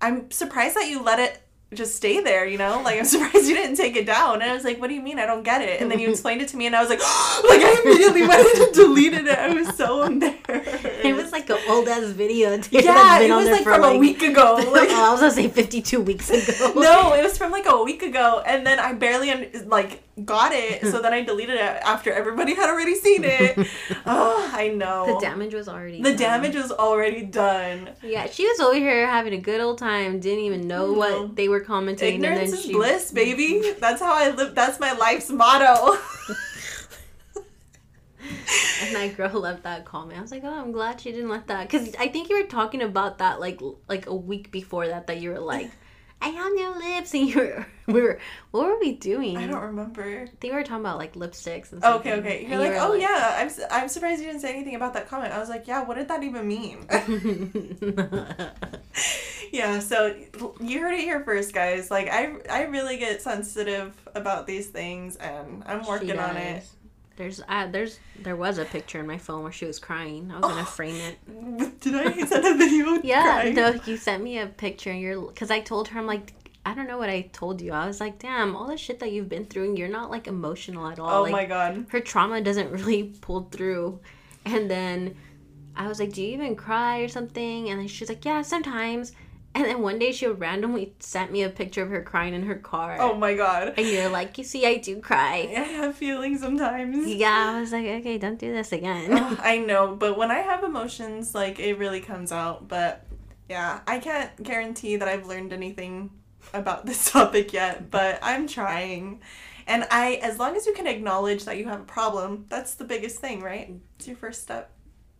I'm surprised that you let it just stay there. You know, like I'm surprised you didn't take it down. And I was like, What do you mean? I don't get it. And then you explained it to me, and I was like, like I immediately went and deleted it. I was so embarrassed. it was like an old ass video. Too, yeah, that's been it on was there like for, from a week ago. Oh, like oh, I was gonna say fifty-two weeks ago. no, it was from like a week ago, and then I barely un- like got it, so then I deleted it after everybody had already seen it. oh, I know. the damage was already. The done. damage was already done. Yeah, she was over here having a good old time. Didn't even know No. what they were commenting. Ignorance and then is she, bliss, baby. That's how I live. That's my life's motto. And that girl left that comment. I was like, oh, I'm glad she didn't let that. Because I think you were talking about that like like a week before that. That you were like, I have no lips, and you were we were what were we doing? I don't remember. I think we were talking about like lipsticks and stuff. Okay, okay. You're you like, were oh yeah. I'm su- I'm surprised you didn't say anything about that comment. I was like, yeah. What did that even mean? yeah. So you heard it here first, guys. Like I I really get sensitive about these things, and I'm working on it. There's uh, there's there was a picture in my phone where she was crying. I was gonna frame it. Did I send a video? Yeah, crying? no, you sent me a picture and you're because I told her I'm like I don't know what I told you. I was like, damn, all the shit that you've been through and you're not like emotional at all. Oh like my god. her trauma doesn't really pull through. And then I was like, do you even cry or something? And then she's like, yeah, sometimes. And then one day she randomly sent me a picture of her crying in her car. Oh my god. And you're like, you see, I do cry. I have feelings sometimes. Yeah, I was like, okay, don't do this again. Ugh, I know, but when I have emotions, like it really comes out. But yeah, I can't guarantee that I've learned anything about this topic yet, but I'm trying. And I, as long as you can acknowledge that you have a problem, that's the biggest thing, right? It's your first step.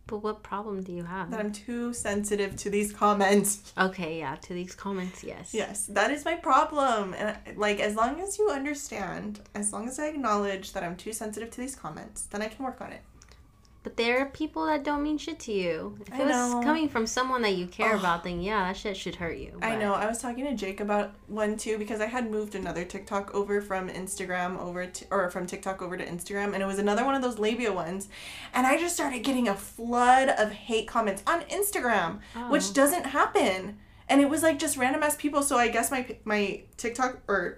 But what problem do you have? That I'm too sensitive to these comments. Okay, yeah, to these comments, yes. Yes, that is my problem. And like, as long as you understand, as long as I acknowledge that I'm too sensitive to these comments, then I can work on it. But there are people that don't mean shit to you. If I it was know. coming from someone that you care Ugh. about, then yeah, that shit should hurt you. I know. I was talking to Jake about one too because I had moved another TikTok over from Instagram over to or from TikTok over to Instagram and it was another one of those labia ones and I just started getting a flood of hate comments on Instagram, Oh. which doesn't happen. And it was like just random ass people, so I guess my my TikTok or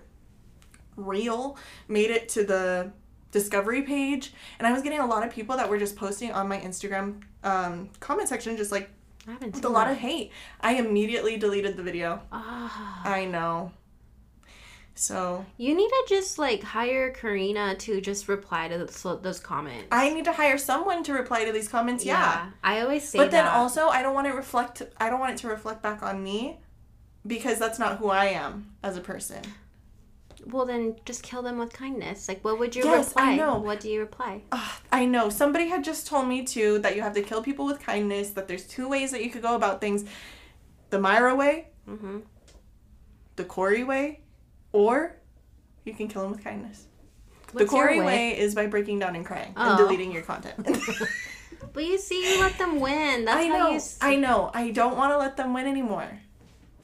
reel made it to the discovery page and I was getting a lot of people that were just posting on my Instagram um, comment section just like with a lot that. of hate. I immediately deleted the video. Ah. I know. So You need to just like hire Karina to just reply to those, those comments. I need to hire someone to reply to these comments. Yeah. I always say But then also, I don't want to reflect. I don't want it to reflect back on me, because that's not who I am as a person. Well, then just kill them with kindness. Like, what would you Yes, reply? I know. What do you reply? Ugh, I know somebody had just told me too that you have to kill people with kindness. That there's two ways that you could go about things: the Myra way, Mm-hmm. the Corey way, or you can kill them with kindness. What's the Corey your way? is by breaking down and crying Oh. and deleting your content. But you see, you let them win. That's I know. you. I know. I don't want to let them win anymore.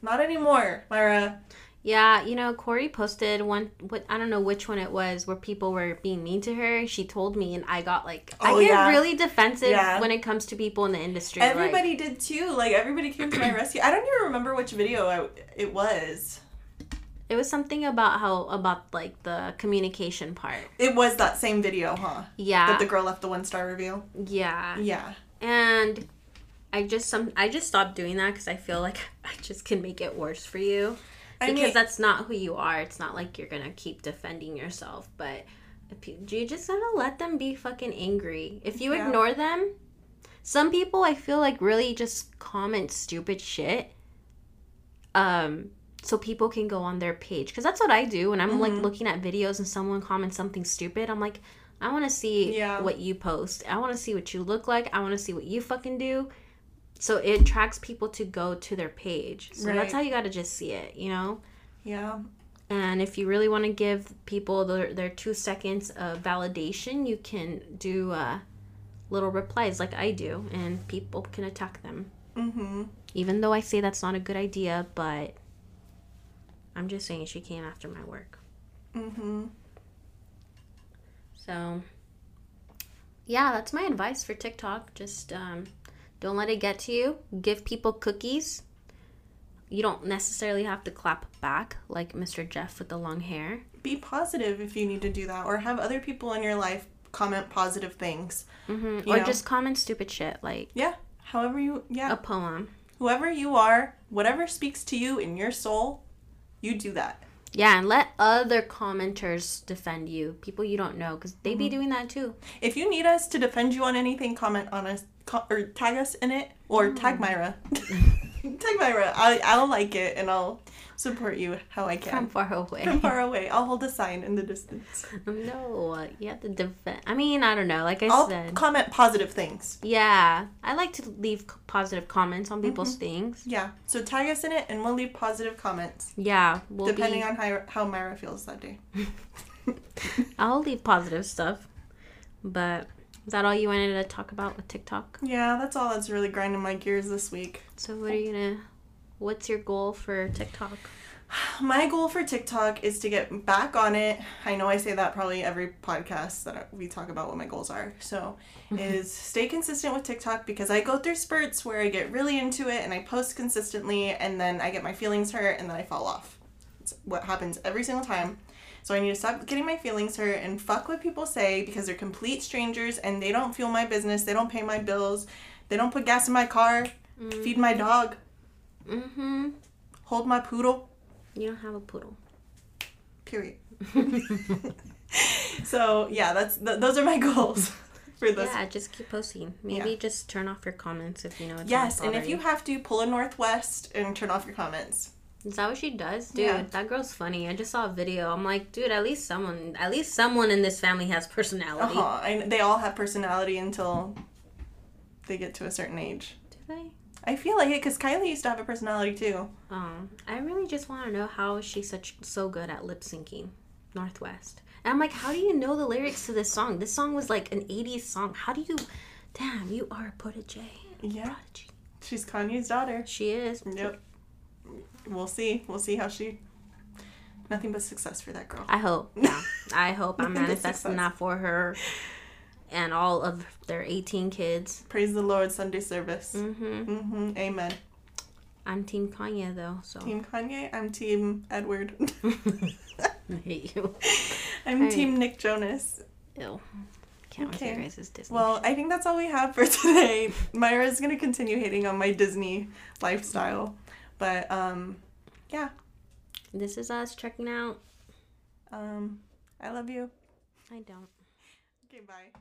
Not anymore, Myra. Yeah, you know, Corey posted one. What I don't know which one it was, where people were being mean to her. She told me, and I got like, Oh, I get yeah. really defensive Yeah. when it comes to people in the industry. like- Everybody did too. Like everybody came to my rescue. I don't even remember which video I, it was. it was something about how about like the communication part. It was that same video, huh? Yeah, That the girl left the one star review. yeah, Yeah. and I just some I just stopped doing that because I feel like I just can make it worse for you. I because mean, that's not who you are. It's not like you're gonna keep defending yourself, but you, just gotta let them be fucking angry. If you Yeah. ignore them, some people I feel like really just comment stupid shit. Um, so people can go on their page because that's what I do when I'm like Mhm. looking at videos and someone comments something stupid. I'm like, I want to see Yeah. what you post. I want to see what you look like. I want to see what you fucking do. So it attracts people to go to their page. So Right. that's how you got to just see it, you know? yeah. And if you really want to give people their, their two seconds of validation, you can do uh, little replies like I do, and people can attack them. Mm-hmm. Even though I say that's not a good idea, but I'm just saying she came after my work. Mm-hmm. So, yeah, that's my advice for TikTok. Just um, don't let it get to you. Give people cookies. You don't necessarily have to clap back like Mr. Jeff with the long hair. Be positive if you need to do that, or have other people in your life comment positive things. hmm Or know? just comment stupid shit like Yeah. However you, yeah. a poem. Whoever you are, whatever speaks to you in your soul, you do that. Yeah, and let other commenters defend you. People you don't know, because they Mm-hmm. be doing that too. If you need us to defend you on anything, comment on us or tag us in it or tag Myra. tag Myra. I, I'll like it and I'll support you how I can. From far away. From far away. I'll hold a sign in the distance. no, you have to defend. I mean, I don't know. Like I I'll said, comment positive things. yeah, I like to leave positive comments on people's Mm-hmm. things. Yeah. So tag us in it and we'll leave positive comments. Yeah, we'll depending be, on how, how Myra feels that day. I'll leave positive stuff. But is that all you wanted to talk about with TikTok? Yeah, that's all that's really grinding my gears this week. So what are you gonna? What's your goal for TikTok? My goal for TikTok is to get back on it. I know I say that probably every podcast that we talk about what my goals are. So, mm-hmm. is stay consistent with TikTok because I go through spurts where I get really into it and I post consistently and then I get my feelings hurt and then I fall off. It's what happens every single time. So I need to stop getting my feelings hurt and fuck what people say because they're complete strangers and they don't feel my business. They don't pay my bills. They don't put gas in my car, feed my dog, Mm-hmm. hold my poodle. You don't have a poodle. Period. so yeah, that's th- those are my goals for this. Yeah, just keep posting. Maybe just turn off your comments if you know it's yes, and if you have to, pull a North West and turn off your comments. Is that what she does? Dude, Yeah. that girl's funny. I just saw a video. I'm like, dude, at least someone at least someone in this family has personality. Uh personality. huh. And they all have personality until they get to a certain age. Do they? I feel like it because Kylie used to have a personality too. Um, I really just want to know how she's such so good at lip syncing, North West. And I'm like, how do you know the lyrics to this song? This song was like an '80s song. How do you? Damn, you are a protege. Yeah, Prodigy. she's Kanye's daughter. She is. Yep. We'll see. We'll see how she. Nothing but success for that girl. I hope. Yeah, I hope I'm manifesting that for her and all of their 18 kids. Praise the Lord Sunday service. Mm-hmm. Mm-hmm. Amen. I'm Team Kanye though, so Team Kanye. I'm Team Edward. I hate you. I'm. Team Nick Jonas. Ew. Can't Okay. your guys' Disney. Well, I think that's all we have for today. Myra's gonna continue hating on my Disney lifestyle, but um, yeah. this is us checking out. Um, I love you. I don't. Okay, bye.